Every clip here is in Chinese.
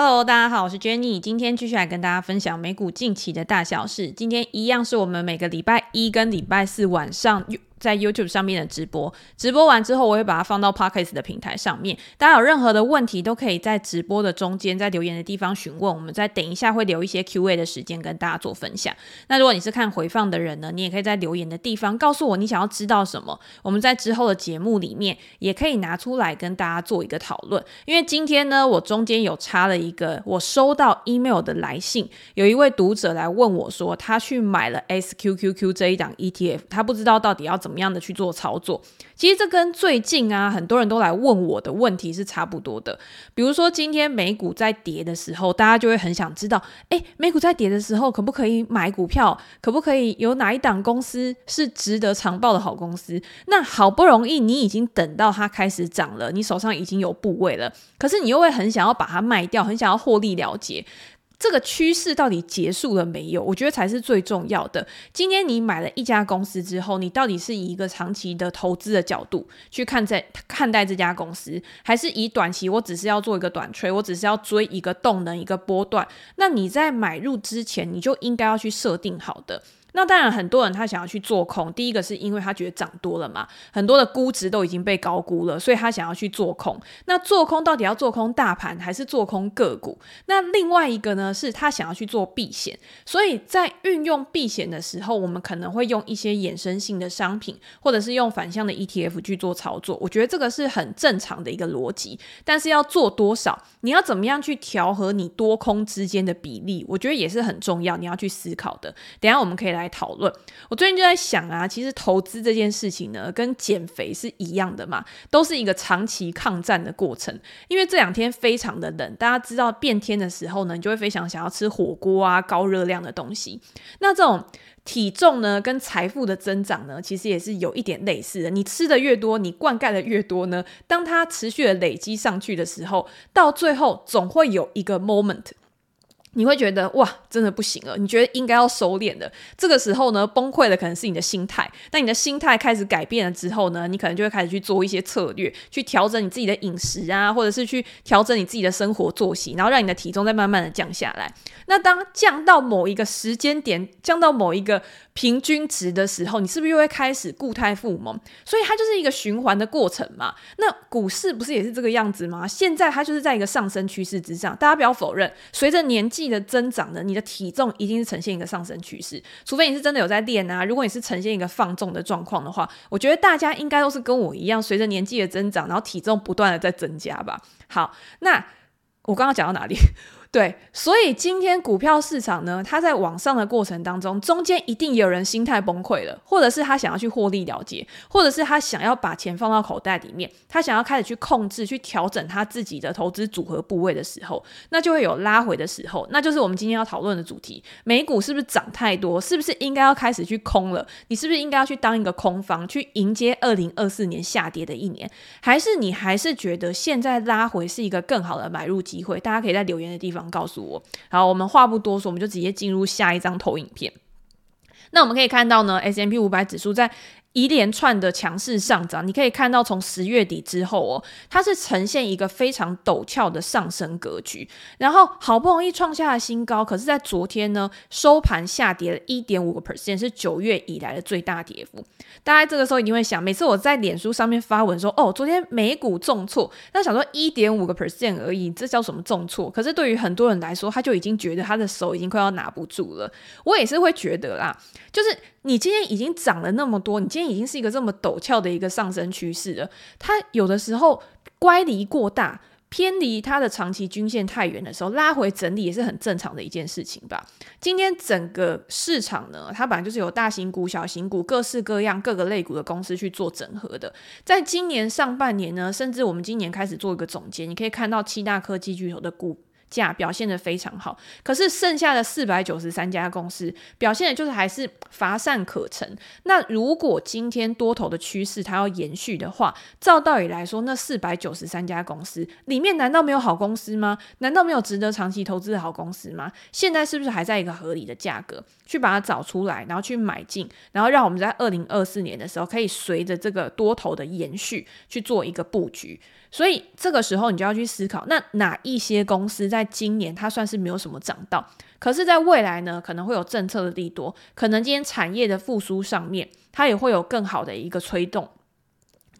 Hello，大家好，我是 Jenny，今天继续来跟大家分享美股近期的大小事。今天一样是我们每个礼拜一跟礼拜四晚上。在 YouTube 上面的直播，直播完之后，我会把它放到 Podcast 的平台上面。大家有任何的问题，都可以在直播的中间，在留言的地方询问。我们在等一下会留一些 QA 的时间跟大家做分享。那如果你是看回放的人呢，你也可以在留言的地方告诉我你想要知道什么。我们在之后的节目里面也可以拿出来跟大家做一个讨论。因为今天呢，我中间有插了一个我收到 email 的来信，有一位读者来问我说，他去买了 SQQQ 这一档 ETF，他不知道到底要怎。怎么样的去做操作？其实这跟最近啊，很多人都来问我的问题是差不多的。比如说今天美股在跌的时候，大家就会很想知道，诶，美股在跌的时候，可不可以买股票？可不可以有哪一档公司是值得长报的好公司？那好不容易你已经等到它开始涨了，你手上已经有部位了，可是你又会很想要把它卖掉，很想要获利了结。这个趋势到底结束了没有？我觉得才是最重要的。今天你买了一家公司之后，你到底是以一个长期的投资的角度去看在看待这家公司，还是以短期我只是要做一个短吹，我只是要追一个动能、一个波段？那你在买入之前，你就应该要去设定好的。那当然，很多人他想要去做空，第一个是因为他觉得涨多了嘛，很多的估值都已经被高估了，所以他想要去做空。那做空到底要做空大盘还是做空个股？那另外一个呢，是他想要去做避险。所以在运用避险的时候，我们可能会用一些衍生性的商品，或者是用反向的 ETF 去做操作。我觉得这个是很正常的一个逻辑，但是要做多少，你要怎么样去调和你多空之间的比例，我觉得也是很重要，你要去思考的。等下我们可以来。来讨论，我最近就在想啊，其实投资这件事情呢，跟减肥是一样的嘛，都是一个长期抗战的过程。因为这两天非常的冷，大家知道变天的时候呢，你就会非常想要吃火锅啊，高热量的东西。那这种体重呢，跟财富的增长呢，其实也是有一点类似的。你吃的越多，你灌溉的越多呢，当它持续的累积上去的时候，到最后总会有一个 moment。你会觉得哇，真的不行了。你觉得应该要收敛的这个时候呢，崩溃的可能是你的心态。那你的心态开始改变了之后呢，你可能就会开始去做一些策略，去调整你自己的饮食啊，或者是去调整你自己的生活作息，然后让你的体重再慢慢的降下来。那当降到某一个时间点，降到某一个平均值的时候，你是不是又会开始固态复萌？所以它就是一个循环的过程嘛。那股市不是也是这个样子吗？现在它就是在一个上升趋势之上，大家不要否认，随着年纪的增长呢，你的体重一定是呈现一个上升趋势。除非你是真的有在练啊，如果你是呈现一个放纵的状况的话，我觉得大家应该都是跟我一样，随着年纪的增长，然后体重不断的在增加吧。好，那我刚刚讲到哪里？对，所以今天股票市场呢，它在往上的过程当中，中间一定有人心态崩溃了，或者是他想要去获利了结，或者是他想要把钱放到口袋里面，他想要开始去控制、去调整他自己的投资组合部位的时候，那就会有拉回的时候，那就是我们今天要讨论的主题：美股是不是涨太多？是不是应该要开始去空了？你是不是应该要去当一个空方，去迎接二零二四年下跌的一年？还是你还是觉得现在拉回是一个更好的买入机会？大家可以在留言的地方。告诉我，好，我们话不多说，我们就直接进入下一张投影片。那我们可以看到呢，S M P 五百指数在。一连串的强势上涨，你可以看到从十月底之后哦，它是呈现一个非常陡峭的上升格局，然后好不容易创下了新高，可是，在昨天呢，收盘下跌了一点五个 percent，是九月以来的最大跌幅。大家这个时候一定会想，每次我在脸书上面发文说，哦，昨天美股重挫，那想说一点五个 percent 而已，这叫什么重挫？可是对于很多人来说，他就已经觉得他的手已经快要拿不住了。我也是会觉得啦，就是。你今天已经涨了那么多，你今天已经是一个这么陡峭的一个上升趋势了。它有的时候乖离过大，偏离它的长期均线太远的时候，拉回整理也是很正常的一件事情吧。今天整个市场呢，它本来就是有大型股、小型股、各式各样各个类股的公司去做整合的。在今年上半年呢，甚至我们今年开始做一个总结，你可以看到七大科技巨头的股价表现的非常好，可是剩下的四百九十三家公司表现的就是还是乏善可陈。那如果今天多头的趋势它要延续的话，照道理来说，那四百九十三家公司里面难道没有好公司吗？难道没有值得长期投资的好公司吗？现在是不是还在一个合理的价格？去把它找出来，然后去买进，然后让我们在二零二四年的时候可以随着这个多头的延续去做一个布局。所以这个时候你就要去思考，那哪一些公司在今年它算是没有什么涨到，可是在未来呢，可能会有政策的利多，可能今天产业的复苏上面，它也会有更好的一个推动。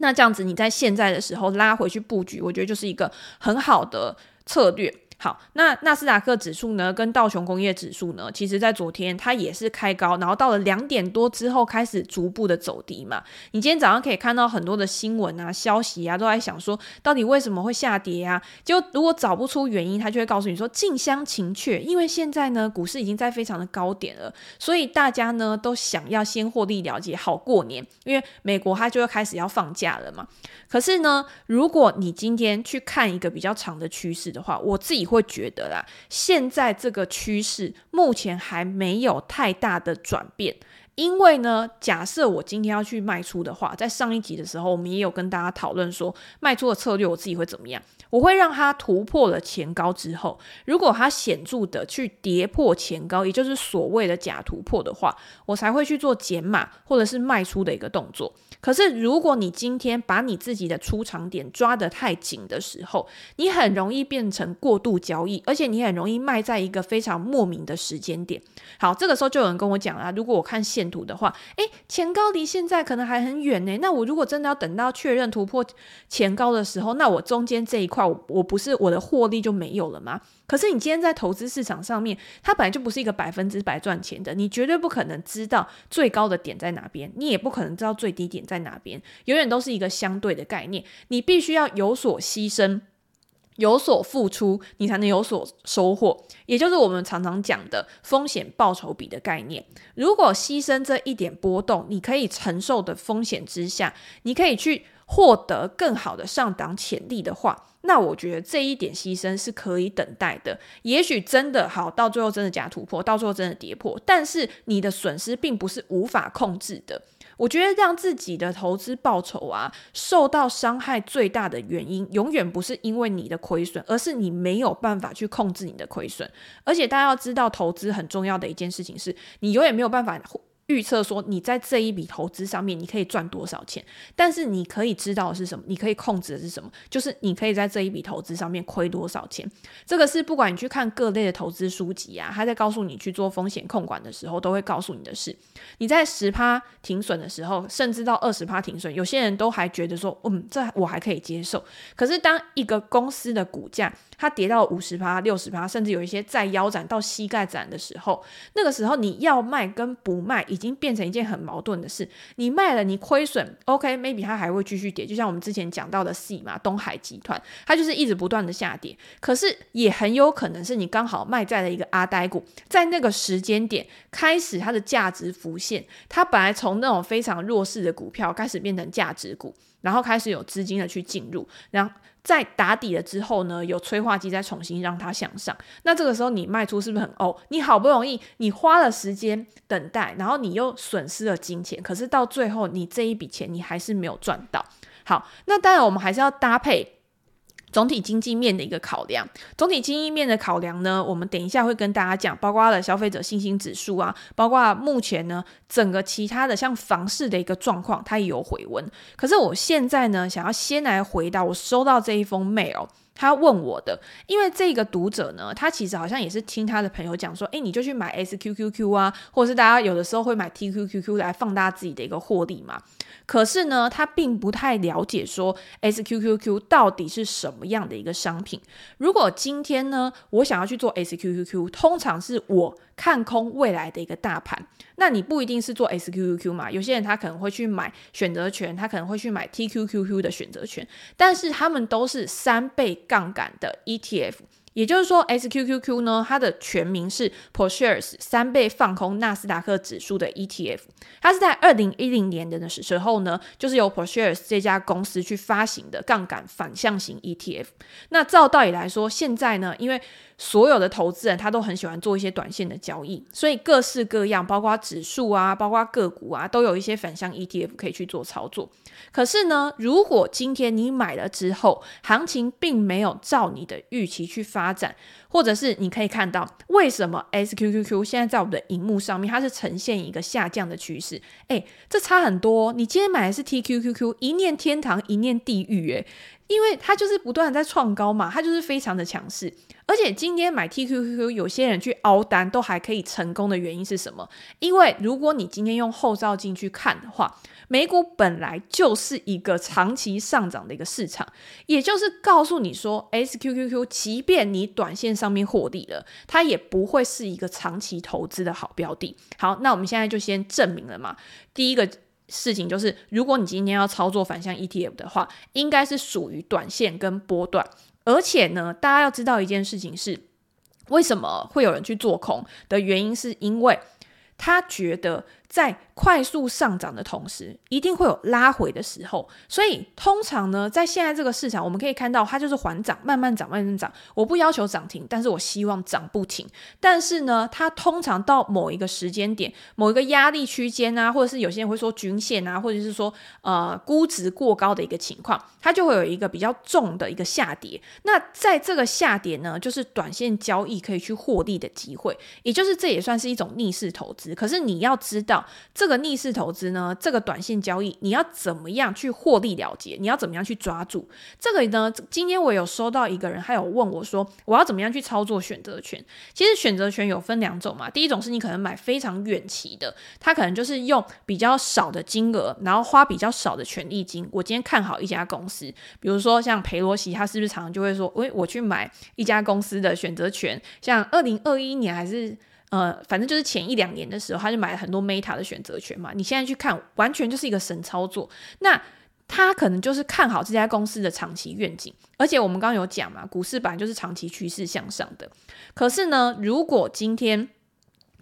那这样子你在现在的时候拉回去布局，我觉得就是一个很好的策略。好，那纳斯达克指数呢，跟道琼工业指数呢，其实在昨天它也是开高，然后到了两点多之后开始逐步的走低嘛。你今天早上可以看到很多的新闻啊、消息啊，都在想说到底为什么会下跌啊？就如果找不出原因，他就会告诉你说近乡情怯，因为现在呢股市已经在非常的高点了，所以大家呢都想要先获利了结，好过年，因为美国它就会开始要放假了嘛。可是呢，如果你今天去看一个比较长的趋势的话，我自己。会觉得啦，现在这个趋势目前还没有太大的转变，因为呢，假设我今天要去卖出的话，在上一集的时候，我们也有跟大家讨论说，卖出的策略我自己会怎么样？我会让它突破了前高之后，如果它显著的去跌破前高，也就是所谓的假突破的话，我才会去做减码或者是卖出的一个动作。可是，如果你今天把你自己的出场点抓得太紧的时候，你很容易变成过度交易，而且你很容易卖在一个非常莫名的时间点。好，这个时候就有人跟我讲啊，如果我看线图的话，诶，前高离现在可能还很远呢。那我如果真的要等到确认突破前高的时候，那我中间这一块，我我不是我的获利就没有了吗？可是你今天在投资市场上面，它本来就不是一个百分之百赚钱的，你绝对不可能知道最高的点在哪边，你也不可能知道最低点在哪边，永远都是一个相对的概念。你必须要有所牺牲，有所付出，你才能有所收获。也就是我们常常讲的风险报酬比的概念。如果牺牲这一点波动，你可以承受的风险之下，你可以去获得更好的上档潜力的话。那我觉得这一点牺牲是可以等待的，也许真的好，到最后真的假突破，到最后真的跌破，但是你的损失并不是无法控制的。我觉得让自己的投资报酬啊受到伤害最大的原因，永远不是因为你的亏损，而是你没有办法去控制你的亏损。而且大家要知道，投资很重要的一件事情是，你永远没有办法。预测说你在这一笔投资上面你可以赚多少钱，但是你可以知道的是什么？你可以控制的是什么？就是你可以在这一笔投资上面亏多少钱。这个是不管你去看各类的投资书籍啊，他在告诉你去做风险控管的时候，都会告诉你的是，你在十趴停损的时候，甚至到二十趴停损，有些人都还觉得说，嗯，这我还可以接受。可是当一个公司的股价它跌到五十趴、六十趴，甚至有一些再腰斩到膝盖斩的时候，那个时候你要卖跟不卖，已已经变成一件很矛盾的事。你卖了，你亏损，OK，maybe、它还会继续跌。就像我们之前讲到的 C 嘛，东海集团，它就是一直不断的下跌。可是也很有可能是你刚好卖在了一个阿呆股，在那个时间点开始它的价值浮现，它本来从那种非常弱势的股票开始变成价值股，然后开始有资金的去进入，然后。在打底了之后呢，有催化剂再重新让它向上。那这个时候你卖出是不是很哦？你好不容易你花了时间等待，然后你又损失了金钱，可是到最后你这一笔钱你还是没有赚到。好，那当然我们还是要搭配。总体经济面的一个考量，总体经济面的考量呢，我们等一下会跟大家讲，包括了消费者信心指数啊，包括目前呢整个其他的像房市的一个状况，它也有回温。可是我现在呢，想要先来回答我收到这一封 mail。他问我的，因为这个读者呢，他其实好像也是听他的朋友讲说，诶，你就去买 SQQQ 啊，或者是大家有的时候会买 TQQQ 来放大自己的一个获利嘛。可是呢，他并不太了解说 SQQQ 到底是什么样的一个商品。如果今天呢，我想要去做 SQQQ，通常是我。看空未来的一个大盘，那你不一定是做 SQQQ 嘛？有些人他可能会去买选择权，他可能会去买 TQQQ 的选择权，但是他们都是三倍杠杆的 ETF。也就是说，SQQQ 呢，它的全名是 ProShares 三倍放空纳斯达克指数的 ETF。它是在二零一零年的时候呢，就是由 ProShares 这家公司去发行的杠杆反向型 ETF。那照道理来说，现在呢，因为所有的投资人他都很喜欢做一些短线的交易，所以各式各样，包括指数啊，包括个股啊，都有一些反向 ETF 可以去做操作。可是呢，如果今天你买了之后，行情并没有照你的预期去发展，或者是你可以看到为什么 SQQQ 现在在我们的荧幕上面它是呈现一个下降的趋势？诶，这差很多。你今天买的是 TQQQ，一念天堂，一念地狱，诶，因为它就是不断的在创高嘛，它就是非常的强势。而且今天买 TQQQ，有些人去熬单都还可以成功的原因是什么？因为如果你今天用后照镜去看的话，美股本来就是一个长期上涨的一个市场，也就是告诉你说，SQQQ 即便你短线上面获利了，它也不会是一个长期投资的好标的。好，那我们现在就先证明了嘛。第一个事情就是，如果你今天要操作反向 ETF 的话，应该是属于短线跟波段。而且呢，大家要知道一件事情是，为什么会有人去做空的原因，是因为他觉得。在快速上涨的同时，一定会有拉回的时候。所以通常呢，在现在这个市场，我们可以看到它就是缓涨，慢慢涨，慢慢涨。我不要求涨停，但是我希望涨不停。但是呢，它通常到某一个时间点，某一个压力区间啊，或者是有些人会说均线啊，或者是说呃估值过高的一个情况，它就会有一个比较重的一个下跌。那在这个下跌呢，就是短线交易可以去获利的机会，也就是这也算是一种逆势投资。可是你要知道。这个逆势投资呢，这个短线交易，你要怎么样去获利了结？你要怎么样去抓住这个呢？今天我有收到一个人，他有问我说，我要怎么样去操作选择权？其实选择权有分两种嘛，第一种是你可能买非常远期的，他可能就是用比较少的金额，然后花比较少的权利金。我今天看好一家公司，比如说像裴罗西，他是不是常常就会说，喂，我去买一家公司的选择权？像二零二一年还是？呃，反正就是前一两年的时候，他就买了很多 Meta 的选择权嘛。你现在去看，完全就是一个神操作。那他可能就是看好这家公司的长期愿景，而且我们刚刚有讲嘛，股市本来就是长期趋势向上的。可是呢，如果今天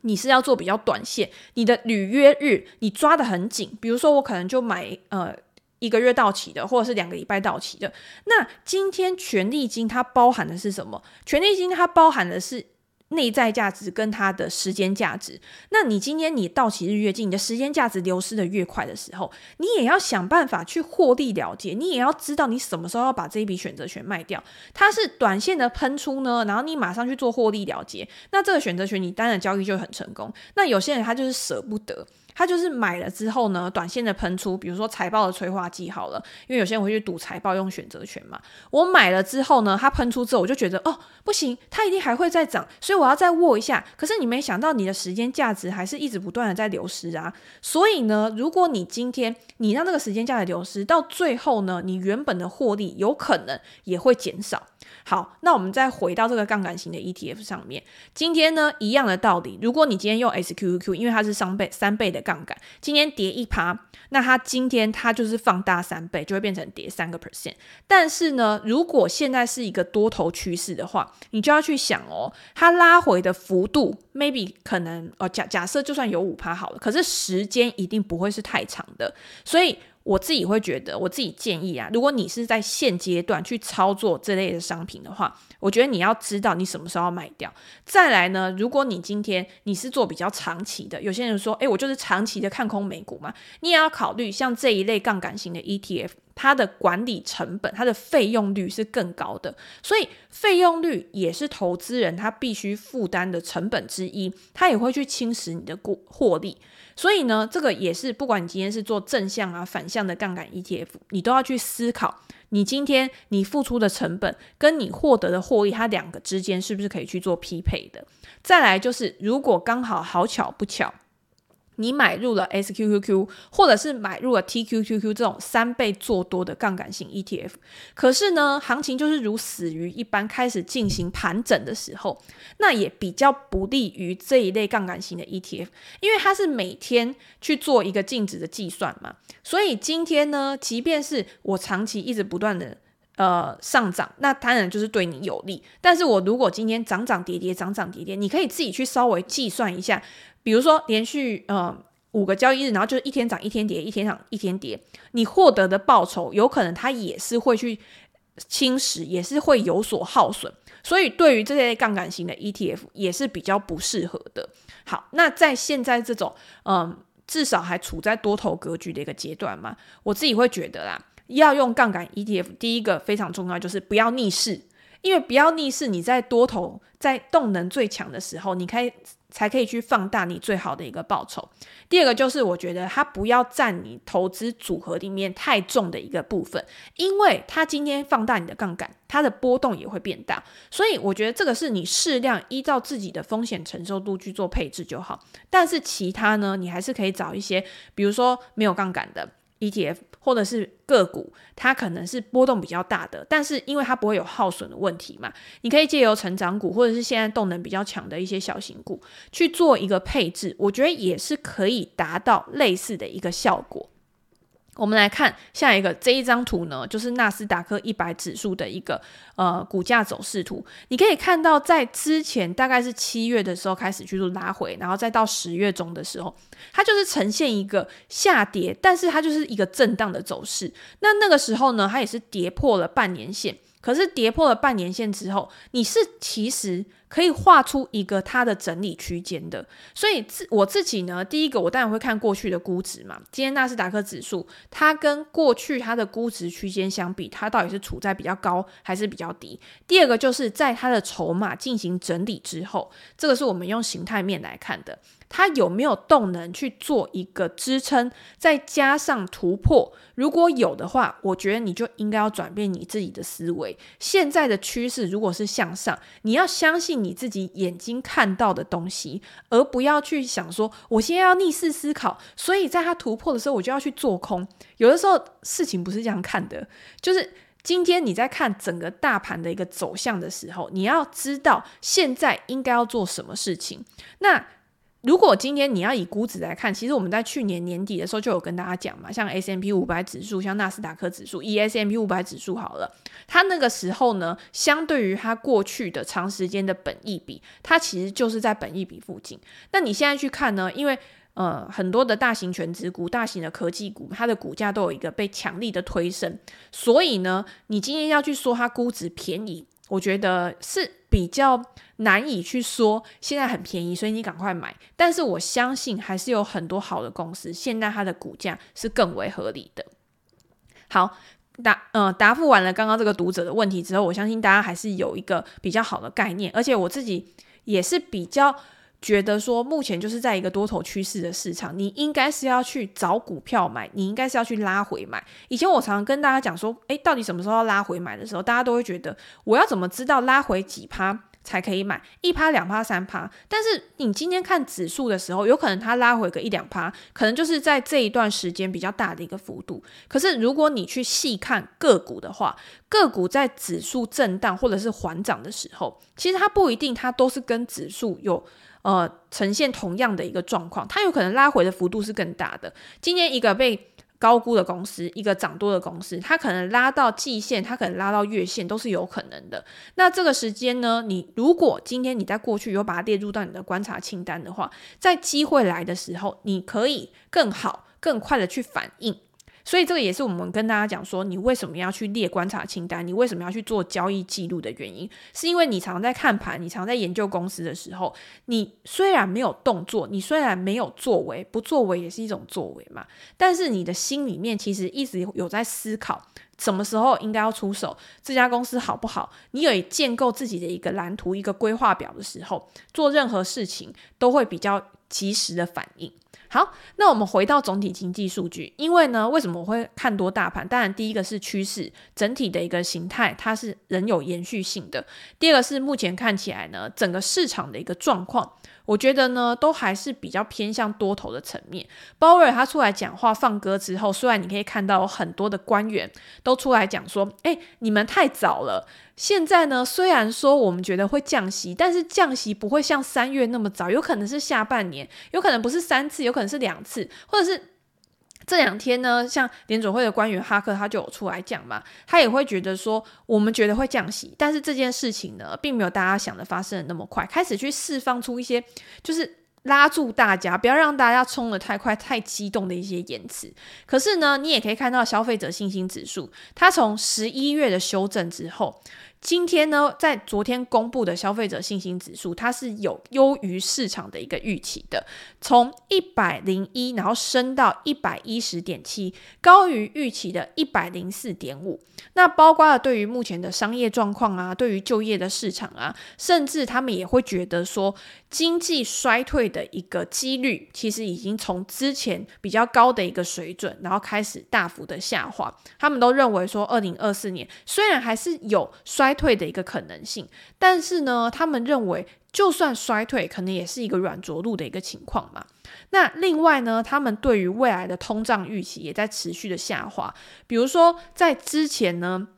你是要做比较短线，你的履约日你抓得很紧，比如说我可能就买呃一个月到期的，或者是两个礼拜到期的。那今天权利金它包含的是什么？权利金它包含的是。内在价值跟它的时间价值，那你今天你到期日越近，你的时间价值流失的越快的时候，你也要想办法去获利了结，你也要知道你什么时候要把这一笔选择权卖掉。它是短线的喷出呢，然后你马上去做获利了结，那这个选择权你当然交易就很成功。那有些人他就是舍不得。他就是买了之后呢，短线的喷出，比如说财报的催化剂好了，因为有些人会去赌财报用选择权嘛。我买了之后呢，它喷出之后，我就觉得哦，不行，它一定还会再涨，所以我要再握一下。可是你没想到，你的时间价值还是一直不断的在流失啊。所以呢，如果你今天你让这个时间价值流失，到最后呢，你原本的获利有可能也会减少。好，那我们再回到这个杠杆型的 ETF 上面。今天呢，一样的道理。如果你今天用 SQQQ，因为它是三倍三倍的杠杆，今天跌一趴，那它今天它就是放大三倍，就会变成跌三个 percent。但是呢，如果现在是一个多头趋势的话，你就要去想哦，它拉回的幅度，maybe 可能哦，假假设就算有五趴好了，可是时间一定不会是太长的，所以。我自己会觉得，我自己建议啊，如果你是在现阶段去操作这类的商品的话，我觉得你要知道你什么时候要卖掉。再来呢，如果你今天你是做比较长期的，有些人说，诶，我就是长期的看空美股嘛，你也要考虑像这一类杠杆型的 ETF，它的管理成本、它的费用率是更高的，所以费用率也是投资人他必须负担的成本之一，它也会去侵蚀你的过获利。所以呢，这个也是不管你今天是做正向啊、反向的杠杆 ETF，你都要去思考，你今天你付出的成本跟你获得的获利，它两个之间是不是可以去做匹配的？再来就是，如果刚好好巧不巧。你买入了 SQQQ，或者是买入了 TQQQ 这种三倍做多的杠杆型 ETF，可是呢，行情就是如死鱼一般开始进行盘整的时候，那也比较不利于这一类杠杆型的 ETF，因为它是每天去做一个净值的计算嘛，所以今天呢，即便是我长期一直不断的呃上涨，那当然就是对你有利，但是我如果今天涨涨跌跌，涨涨跌跌，你可以自己去稍微计算一下。比如说连续呃五个交易日，然后就是一天涨一天跌，一天涨一天跌，你获得的报酬有可能它也是会去侵蚀，也是会有所耗损。所以对于这类杠杆型的 ETF 也是比较不适合的。好，那在现在这种嗯，至少还处在多头格局的一个阶段嘛，我自己会觉得啦，要用杠杆 ETF，第一个非常重要就是不要逆势。因为不要逆势，你在多头在动能最强的时候，你可以才可以去放大你最好的一个报酬。第二个就是，我觉得它不要占你投资组合里面太重的一个部分，因为它今天放大你的杠杆，它的波动也会变大。所以我觉得这个是你适量依照自己的风险承受度去做配置就好。但是其他呢，你还是可以找一些，比如说没有杠杆的。ETF 或者是个股，它可能是波动比较大的，但是因为它不会有耗损的问题嘛，你可以借由成长股或者是现在动能比较强的一些小型股去做一个配置，我觉得也是可以达到类似的一个效果。我们来看下一个这一张图呢，就是纳斯达克一百指数的一个呃股价走势图。你可以看到，在之前大概是七月的时候开始去做拉回，然后再到十月中的时候，它就是呈现一个下跌，但是它就是一个震荡的走势。那那个时候呢，它也是跌破了半年线。可是跌破了半年线之后，你是其实可以画出一个它的整理区间的。所以自我自己呢，第一个我当然会看过去的估值嘛。今天纳斯达克指数它跟过去它的估值区间相比，它到底是处在比较高还是比较低？第二个就是在它的筹码进行整理之后，这个是我们用形态面来看的。它有没有动能去做一个支撑，再加上突破？如果有的话，我觉得你就应该要转变你自己的思维。现在的趋势如果是向上，你要相信你自己眼睛看到的东西，而不要去想说我现在要逆势思考，所以在它突破的时候我就要去做空。有的时候事情不是这样看的，就是今天你在看整个大盘的一个走向的时候，你要知道现在应该要做什么事情。那如果今天你要以估值来看，其实我们在去年年底的时候就有跟大家讲嘛，像 S M P 五百指数，像纳斯达克指数，以 S M P 五百指数好了，它那个时候呢，相对于它过去的长时间的本益比，它其实就是在本益比附近。那你现在去看呢，因为呃很多的大型全值股、大型的科技股，它的股价都有一个被强力的推升，所以呢，你今天要去说它估值便宜，我觉得是比较难以去说现在很便宜，所以你赶快买。但是我相信还是有很多好的公司，现在它的股价是更为合理的。好，答呃答复完了刚刚这个读者的问题之后，我相信大家还是有一个比较好的概念，而且我自己也是比较觉得说，目前就是在一个多头趋势的市场，你应该是要去找股票买，你应该是要去拉回买。以前我常常跟大家讲说，诶，到底什么时候要拉回买的时候，大家都会觉得我要怎么知道拉回几趴？才可以买一趴、两趴、三趴，但是你今天看指数的时候，有可能它拉回个一两趴，可能就是在这一段时间比较大的一个幅度。可是如果你去细看个股的话，个股在指数震荡或者是缓涨的时候，其实它不一定它都是跟指数有呃呈现同样的一个状况，它有可能拉回的幅度是更大的。今天一个被高估的公司，一个涨多的公司，它可能拉到季线，它可能拉到月线，都是有可能的。那这个时间呢，你如果今天你在过去有把它列入到你的观察清单的话，在机会来的时候，你可以更好、更快的去反应。所以这个也是我们跟大家讲说，你为什么要去列观察清单，你为什么要去做交易记录的原因，是因为你常在看盘，你常在研究公司的时候，你虽然没有动作，你虽然没有作为，不作为也是一种作为嘛，但是你的心里面其实一直有在思考，什么时候应该要出手，这家公司好不好？你有建构自己的一个蓝图、一个规划表的时候，做任何事情都会比较及时的反应。好，那我们回到总体经济数据，因为呢，为什么我会看多大盘？当然，第一个是趋势，整体的一个形态，它是仍有延续性的。第二个是目前看起来呢，整个市场的一个状况。我觉得呢，都还是比较偏向多头的层面。鲍威尔他出来讲话放歌之后，虽然你可以看到很多的官员都出来讲说：“诶，你们太早了。”现在呢，虽然说我们觉得会降息，但是降息不会像三月那么早，有可能是下半年，有可能不是三次，有可能是两次，或者是。这两天呢，像联准会的官员哈克他就有出来讲嘛，他也会觉得说，我们觉得会降息，但是这件事情呢，并没有大家想的发生的那么快，开始去释放出一些就是拉住大家，不要让大家冲得太快、太激动的一些言辞。可是呢，你也可以看到消费者信心指数，它从十一月的修正之后。今天呢，在昨天公布的消费者信心指数，它是有优于市场的一个预期的，从一百零一，然后升到一百一十点七，高于预期的一百零四点五。那包括了对于目前的商业状况啊，对于就业的市场啊，甚至他们也会觉得说，经济衰退的一个几率，其实已经从之前比较高的一个水准，然后开始大幅的下滑。他们都认为说，二零二四年虽然还是有衰退的一个可能性，但是呢，他们认为就算衰退，可能也是一个软着陆的一个情况嘛。那另外呢，他们对于未来的通胀预期也在持续的下滑。比如说，在之前呢，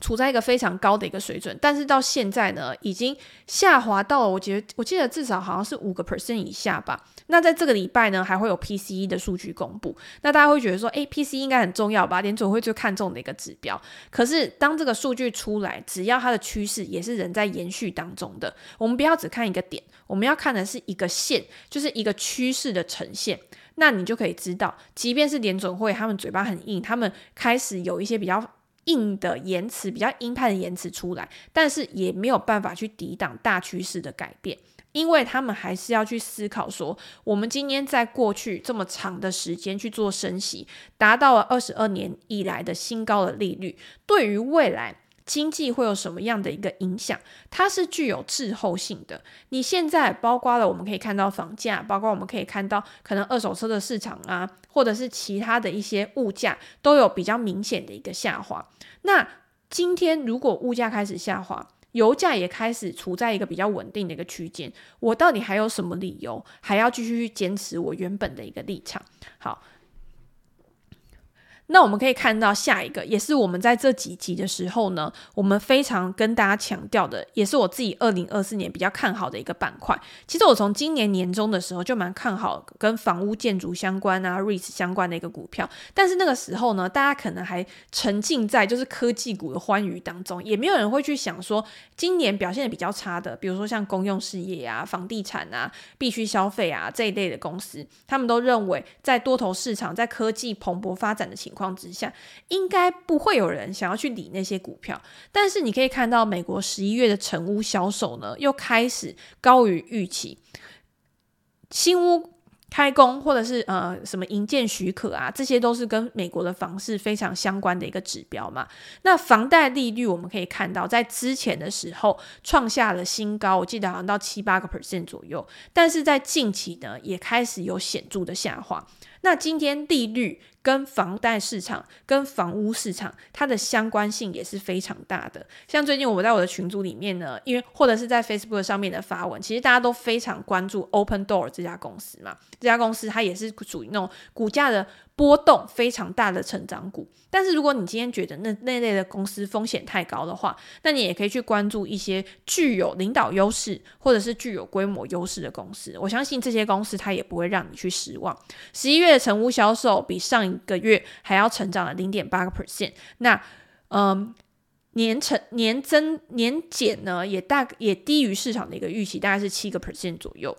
处在一个非常高的一个水准，但是到现在呢，已经下滑到了，我觉得我记得至少好像是五个 percent 以下吧。那在这个礼拜呢，还会有 PCE 的数据公布，那大家会觉得说，诶，PCE 应该很重要吧？联准会最看重的一个指标。可是当这个数据出来，只要它的趋势也是仍在延续当中的，我们不要只看一个点，我们要看的是一个线，就是一个趋势的呈现。那你就可以知道，即便是联准会，他们嘴巴很硬，他们开始有一些比较。硬的言辞，比较鹰派的言辞出来，但是也没有办法去抵挡大趋势的改变，因为他们还是要去思考说，我们今天在过去这么长的时间去做升息，达到了二十二年以来的新高的利率，对于未来。经济会有什么样的一个影响？它是具有滞后性的。你现在包括了，我们可以看到房价，包括我们可以看到可能二手车的市场啊，或者是其他的一些物价，都有比较明显的一个下滑。那今天如果物价开始下滑，油价也开始处在一个比较稳定的一个区间，我到底还有什么理由还要继续去坚持我原本的一个立场？好。那我们可以看到下一个，也是我们在这几集的时候呢，我们非常跟大家强调的，也是我自己二零二四年比较看好的一个板块。其实我从今年年中的时候就蛮看好跟房屋建筑相关啊，REITs 相关的一个股票。但是那个时候呢，大家可能还沉浸在就是科技股的欢愉当中，也没有人会去想说今年表现的比较差的，比如说像公用事业啊、房地产啊、必须消费啊这一类的公司，他们都认为在多头市场、在科技蓬勃发展的情况况之下，应该不会有人想要去理那些股票。但是你可以看到，美国十一月的成屋销售呢，又开始高于预期。新屋开工或者是呃什么营建许可啊，这些都是跟美国的房市非常相关的一个指标嘛。那房贷利率我们可以看到，在之前的时候创下了新高，我记得好像到七八个 percent 左右。但是在近期呢，也开始有显著的下滑。那今天利率跟房贷市场、跟房屋市场，它的相关性也是非常大的。像最近我在我的群组里面呢，因为或者是在 Facebook 上面的发文，其实大家都非常关注 Opendoor 这家公司嘛。这家公司它也是属于那种股价的。波动非常大的成长股，但是如果你今天觉得那那类的公司风险太高的话，那你也可以去关注一些具有领导优势或者是具有规模优势的公司。我相信这些公司它也不会让你去失望。十一月的成屋销售比上一个月还要成长了零点八个 percent，那嗯年成年增年减呢也大也低于市场的一个预期，大概是七个 percent 左右。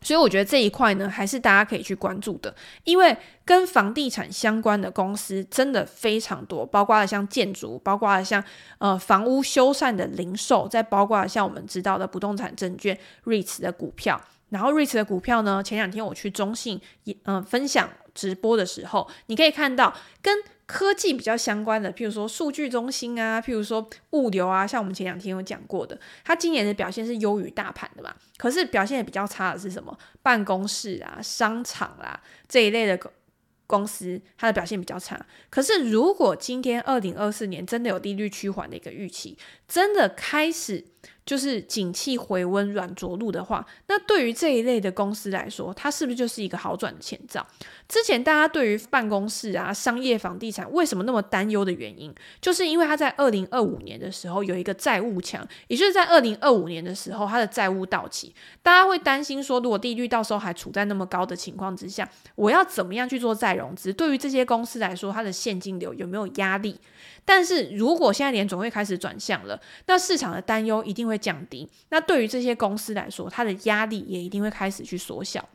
所以我觉得这一块呢，还是大家可以去关注的，因为跟房地产相关的公司真的非常多，包括了像建筑，包括了像呃房屋修缮的零售，再包括了像我们知道的不动产证券 REITs 的股票。然后 REITs 的股票呢，前两天我去中信也嗯分享直播的时候，你可以看到跟科技比较相关的，譬如说数据中心啊，譬如说物流啊，像我们前两天有讲过的，它今年的表现是优于大盘的嘛。可是表现也比较差的是什么？办公室啊、商场啊这一类的公司，它的表现比较差。可是如果今天二零二四年真的有利率趋缓的一个预期，真的开始。就是景气回温软着陆的话，那对于这一类的公司来说，它是不是就是一个好转的前兆？之前大家对于办公室啊、商业房地产为什么那么担忧的原因，就是因为它在二零二五年的时候有一个债务墙，也就是在二零二五年的时候，它的债务到期，大家会担心说，如果利率到时候还处在那么高的情况之下，我要怎么样去做再融资？对于这些公司来说，它的现金流有没有压力？但是如果现在联总会开始转向了，那市场的担忧一。定会降低。那对于这些公司来说，它的压力也一定会开始去缩小。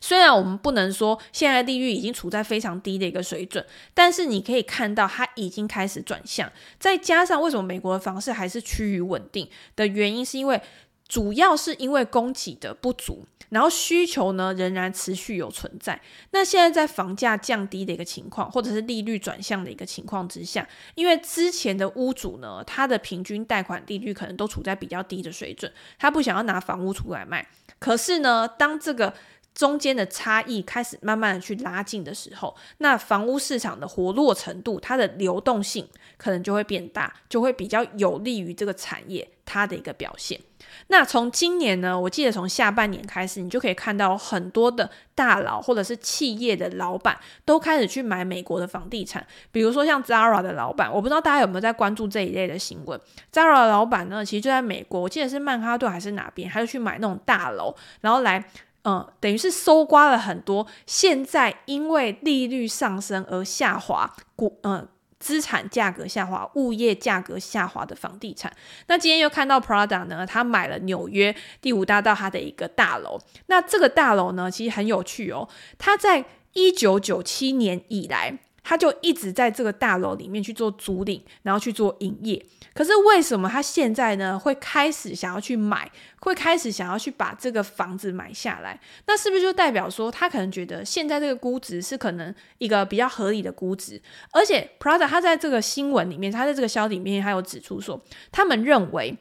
虽然我们不能说现在利率已经处在非常低的一个水准，但是你可以看到它已经开始转向。再加上为什么美国的房市还是趋于稳定的原因，是因为主要是因为供给的不足，然后需求呢仍然持续有存在。那现在在房价降低的一个情况，或者是利率转向的一个情况之下，因为之前的屋主呢，他的平均贷款利率可能都处在比较低的水准，他不想要拿房屋出来卖。可是呢，当这个中间的差异开始慢慢的去拉近的时候，那房屋市场的活络程度，它的流动性可能就会变大，就会比较有利于这个产业它的一个表现。那从今年呢，我记得从下半年开始，你就可以看到很多的大佬或者是企业的老板都开始去买美国的房地产，比如说像 Zara 的老板，我不知道大家有没有在关注这一类的新闻。Zara 老板呢，其实就在美国，我记得是曼哈顿还是哪边，他就去买那种大楼，然后来。嗯，等于是搜刮了很多现在因为利率上升而下滑股，嗯，资产价格下滑、物业价格下滑的房地产。那今天又看到 Prada 呢，他买了纽约第五大道它的一个大楼。那这个大楼呢，其实很有趣哦，它在一九九七年以来。他就一直在这个大楼里面去做租赁，然后去做营业。可是为什么他现在呢会开始想要去买，会开始想要去把这个房子买下来？那是不是就代表说他可能觉得现在这个估值是可能一个比较合理的估值？而且 Prada 他在这个新闻里面，他在这个消息里面，他有指出说，他们认为。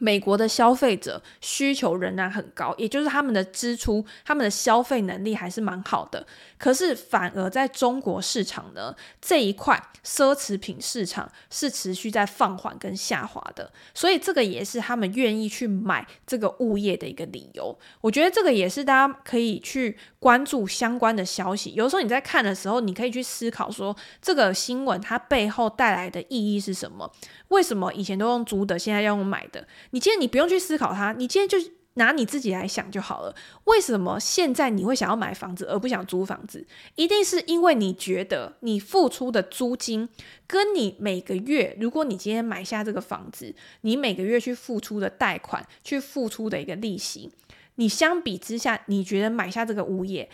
美国的消费者需求仍然很高，也就是他们的支出、他们的消费能力还是蛮好的。可是反而在中国市场呢，这一块奢侈品市场是持续在放缓跟下滑的，所以这个也是他们愿意去买这个物业的一个理由。我觉得这个也是大家可以去关注相关的消息。有时候你在看的时候，你可以去思考说，这个新闻它背后带来的意义是什么？为什么以前都用租的，现在要用买的？你今天你不用去思考它，你今天就拿你自己来想就好了。为什么现在你会想要买房子而不想租房子？一定是因为你觉得你付出的租金跟你每个月，如果你今天买下这个房子，你每个月去付出的贷款、去付出的一个利息，你相比之下，你觉得买下这个物业，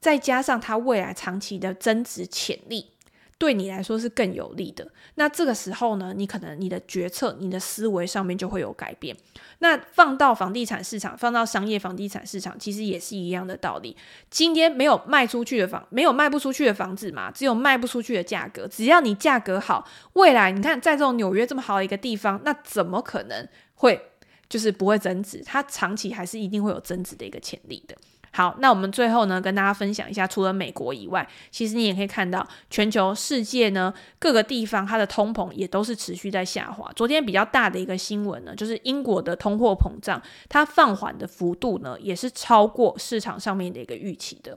再加上它未来长期的增值潜力。对你来说是更有利的。那这个时候呢，你可能你的决策、你的思维上面就会有改变。那放到房地产市场，放到商业房地产市场，其实也是一样的道理。今天没有卖出去的房，没有卖不出去的房子嘛，只有卖不出去的价格。只要你价格好，未来你看在这种纽约这么好的一个地方，那怎么可能会就是不会增值？它长期还是一定会有增值的一个潜力的。好，那我们最后呢，跟大家分享一下，除了美国以外，其实你也可以看到，全球世界呢各个地方它的通膨也都是持续在下滑。昨天比较大的一个新闻呢，就是英国的通货膨胀，它放缓的幅度呢，也是超过市场上面的一个预期的。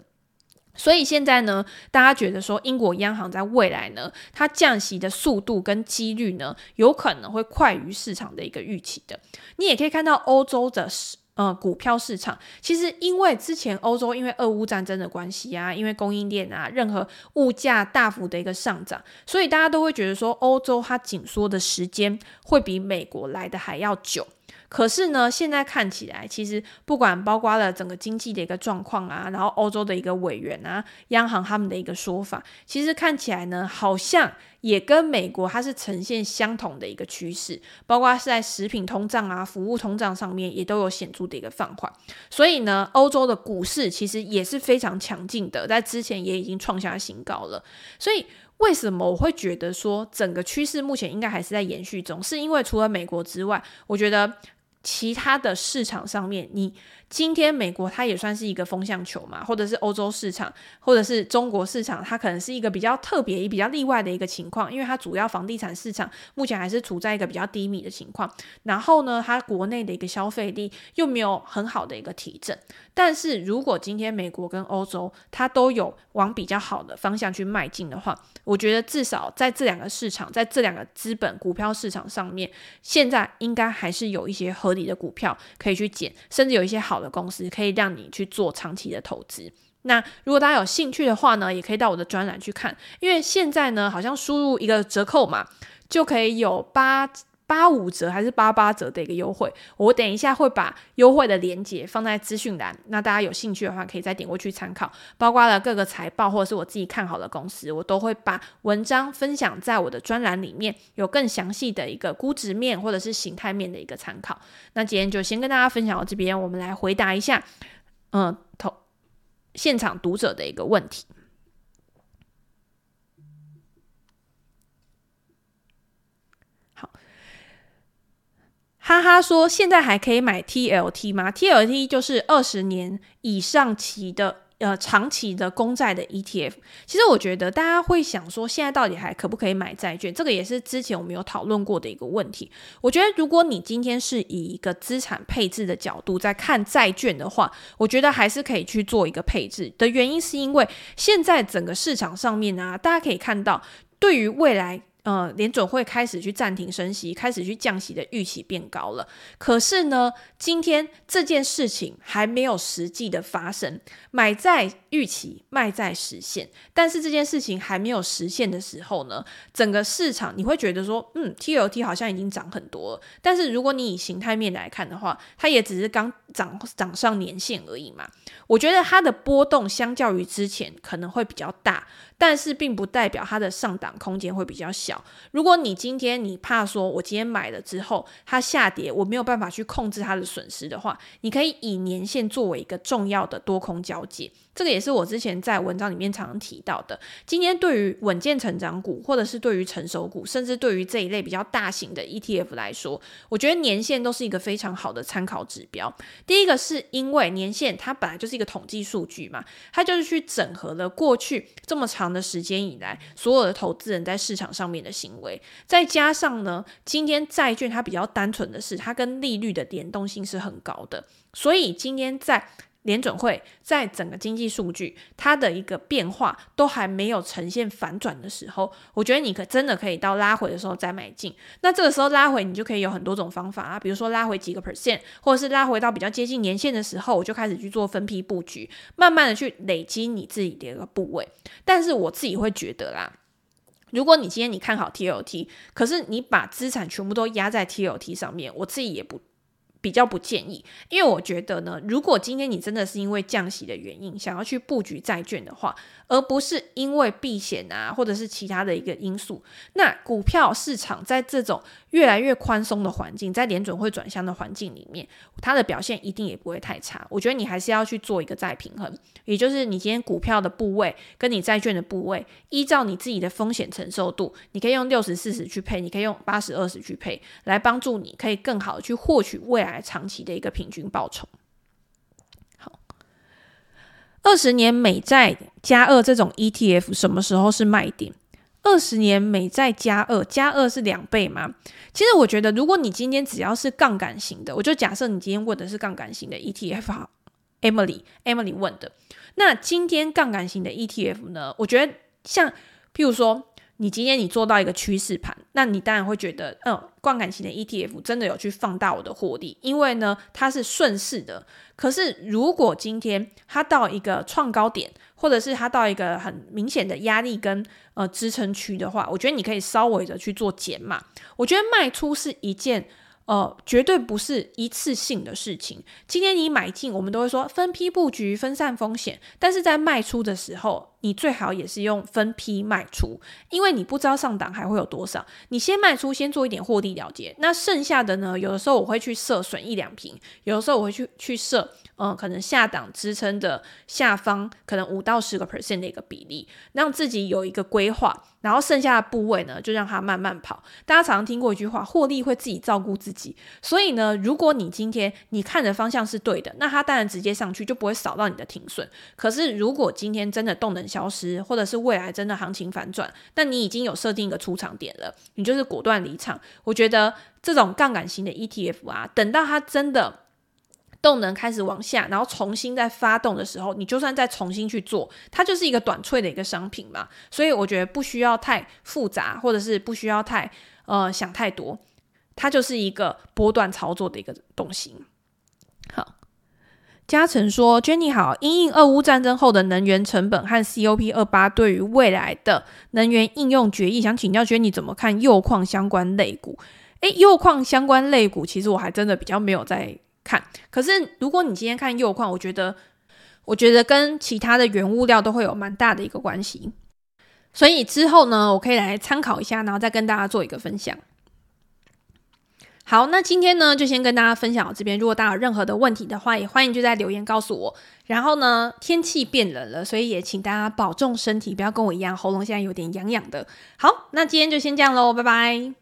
所以现在呢，大家觉得说英国央行在未来呢，它降息的速度跟几率呢，有可能会快于市场的一个预期的。你也可以看到欧洲的。呃，股票市场其实因为之前欧洲因为俄乌战争的关系啊，因为供应链啊，任何物价大幅的一个上涨，所以大家都会觉得说欧洲它紧缩的时间会比美国来的还要久。可是呢，现在看起来，其实不管包括了整个经济的一个状况啊，然后欧洲的一个委员啊，央行他们的一个说法，其实看起来呢，好像也跟美国它是呈现相同的一个趋势，包括是在食品通胀啊、服务通胀上面也都有显著的一个放缓。所以呢，欧洲的股市其实也是非常强劲的，在之前也已经创下新高了。所以为什么我会觉得说整个趋势目前应该还是在延续中？是因为除了美国之外，我觉得。其他的市场上面，你。今天美国它也算是一个风向球嘛，或者是欧洲市场，或者是中国市场，它可能是一个比较特别、也比较例外的一个情况，因为它主要房地产市场目前还是处在一个比较低迷的情况。然后呢，它国内的一个消费力又没有很好的一个提振。但是如果今天美国跟欧洲它都有往比较好的方向去迈进的话，我觉得至少在这两个市场，在这两个资本股票市场上面，现在应该还是有一些合理的股票可以去捡，甚至有一些好的公司可以让你去做长期的投资。那如果大家有兴趣的话呢，也可以到我的专栏去看，因为现在呢，好像输入一个折扣嘛就可以有八八五折还是八八折的一个优惠。我等一下会把优惠的链接放在资讯栏，那大家有兴趣的话可以再点过去参考。包括了各个财报或者是我自己看好的公司，我都会把文章分享在我的专栏里面，有更详细的一个估值面或者是形态面的一个参考。那今天就先跟大家分享到这边，我们来回答一下，嗯，投现场读者的一个问题。哈哈说：“现在还可以买 TLT 吗？TLT 就是二十年以上期的呃长期的公债的 ETF。其实我觉得大家会想说，现在到底还可不可以买债券？这个也是之前我们有讨论过的一个问题。我觉得如果你今天是以一个资产配置的角度在看债券的话，我觉得还是可以去做一个配置的原因，是因为现在整个市场上面呢、啊，大家可以看到，对于未来。”呃，联准会开始去暂停升息，开始去降息的预期变高了。可是呢，今天这件事情还没有实际的发生，买在预期，卖在实现。但是这件事情还没有实现的时候呢，整个市场你会觉得说，嗯，TLT 好像已经涨很多了。但是如果你以形态面来看的话，它也只是刚涨涨上年线而已嘛。我觉得它的波动相较于之前可能会比较大。但是并不代表它的上档空间会比较小。如果你今天你怕说，我今天买了之后它下跌，我没有办法去控制它的损失的话，你可以以年限作为一个重要的多空交界。这个也是我之前在文章里面常常提到的。今天对于稳健成长股，或者是对于成熟股，甚至对于这一类比较大型的 ETF 来说，我觉得年限都是一个非常好的参考指标。第一个是因为年限它本来就是一个统计数据嘛，它就是去整合了过去这么长的时间以来所有的投资人在市场上面的行为，再加上呢，今天债券它比较单纯的是它跟利率的联动性是很高的，所以今天在联准会在整个经济数据它的一个变化都还没有呈现反转的时候，我觉得你可真的可以到拉回的时候再买进。那这个时候拉回，你就可以有很多种方法啊，比如说拉回几个 percent，或者是拉回到比较接近年线的时候，我就开始去做分批布局，慢慢的去累积你自己的一个部位。但是我自己会觉得啦，如果你今天你看好 TLT，可是你把资产全部都压在 TLT 上面，我自己也不。比较不建议，因为我觉得呢，如果今天你真的是因为降息的原因想要去布局债券的话，而不是因为避险啊，或者是其他的一个因素，那股票市场在这种越来越宽松的环境，在联准会转向的环境里面，它的表现一定也不会太差。我觉得你还是要去做一个再平衡，也就是你今天股票的部位跟你债券的部位，依照你自己的风险承受度，你可以用六十四十去配，你可以用八十二十去配，来帮助你可以更好的去获取未来。长期的一个平均报酬。好，二十年美债加二这种 ETF 什么时候是卖点？二十年美债加二加二是两倍吗？其实我觉得，如果你今天只要是杠杆型的，我就假设你今天问的是杠杆型的 ETF。好，Emily Emily 问的，那今天杠杆型的 ETF 呢？我觉得像譬如说。你今天你做到一个趋势盘，那你当然会觉得，嗯，杠杆型的 ETF 真的有去放大我的获利，因为呢，它是顺势的。可是如果今天它到一个创高点，或者是它到一个很明显的压力跟呃支撑区的话，我觉得你可以稍微的去做减码。我觉得卖出是一件。呃，绝对不是一次性的事情。今天你买进，我们都会说分批布局、分散风险。但是在卖出的时候，你最好也是用分批卖出，因为你不知道上档还会有多少。你先卖出，先做一点获利了结。那剩下的呢？有的时候我会去设损一两瓶，有的时候我会去去设。嗯，可能下档支撑的下方可能五到十个 percent 的一个比例，让自己有一个规划，然后剩下的部位呢，就让它慢慢跑。大家常常听过一句话，获利会自己照顾自己。所以呢，如果你今天你看的方向是对的，那它当然直接上去就不会扫到你的停损。可是如果今天真的动能消失，或者是未来真的行情反转，那你已经有设定一个出场点了，你就是果断离场。我觉得这种杠杆型的 ETF 啊，等到它真的。动能开始往下，然后重新再发动的时候，你就算再重新去做，它就是一个短脆的一个商品嘛。所以我觉得不需要太复杂，或者是不需要太呃想太多，它就是一个波段操作的一个东西。好，嘉诚说：“Jenny 好，因应俄乌战争后的能源成本和 COP 二八对于未来的能源应用决议，想请教 Jenny 怎么看铀矿相关类股。”诶，铀矿相关类股其实我还真的比较没有在看。可是如果你今天看铀矿，我觉得，我觉得跟其他的原物料都会有蛮大的一个关系。所以之后呢，我可以来参考一下，然后再跟大家做一个分享。好，那今天呢，就先跟大家分享到这边。如果大家有任何的问题的话，也欢迎就在留言告诉我。然后呢，天气变冷了，所以也请大家保重身体，不要跟我一样喉咙现在有点痒痒的。好，那今天就先这样喽，拜拜。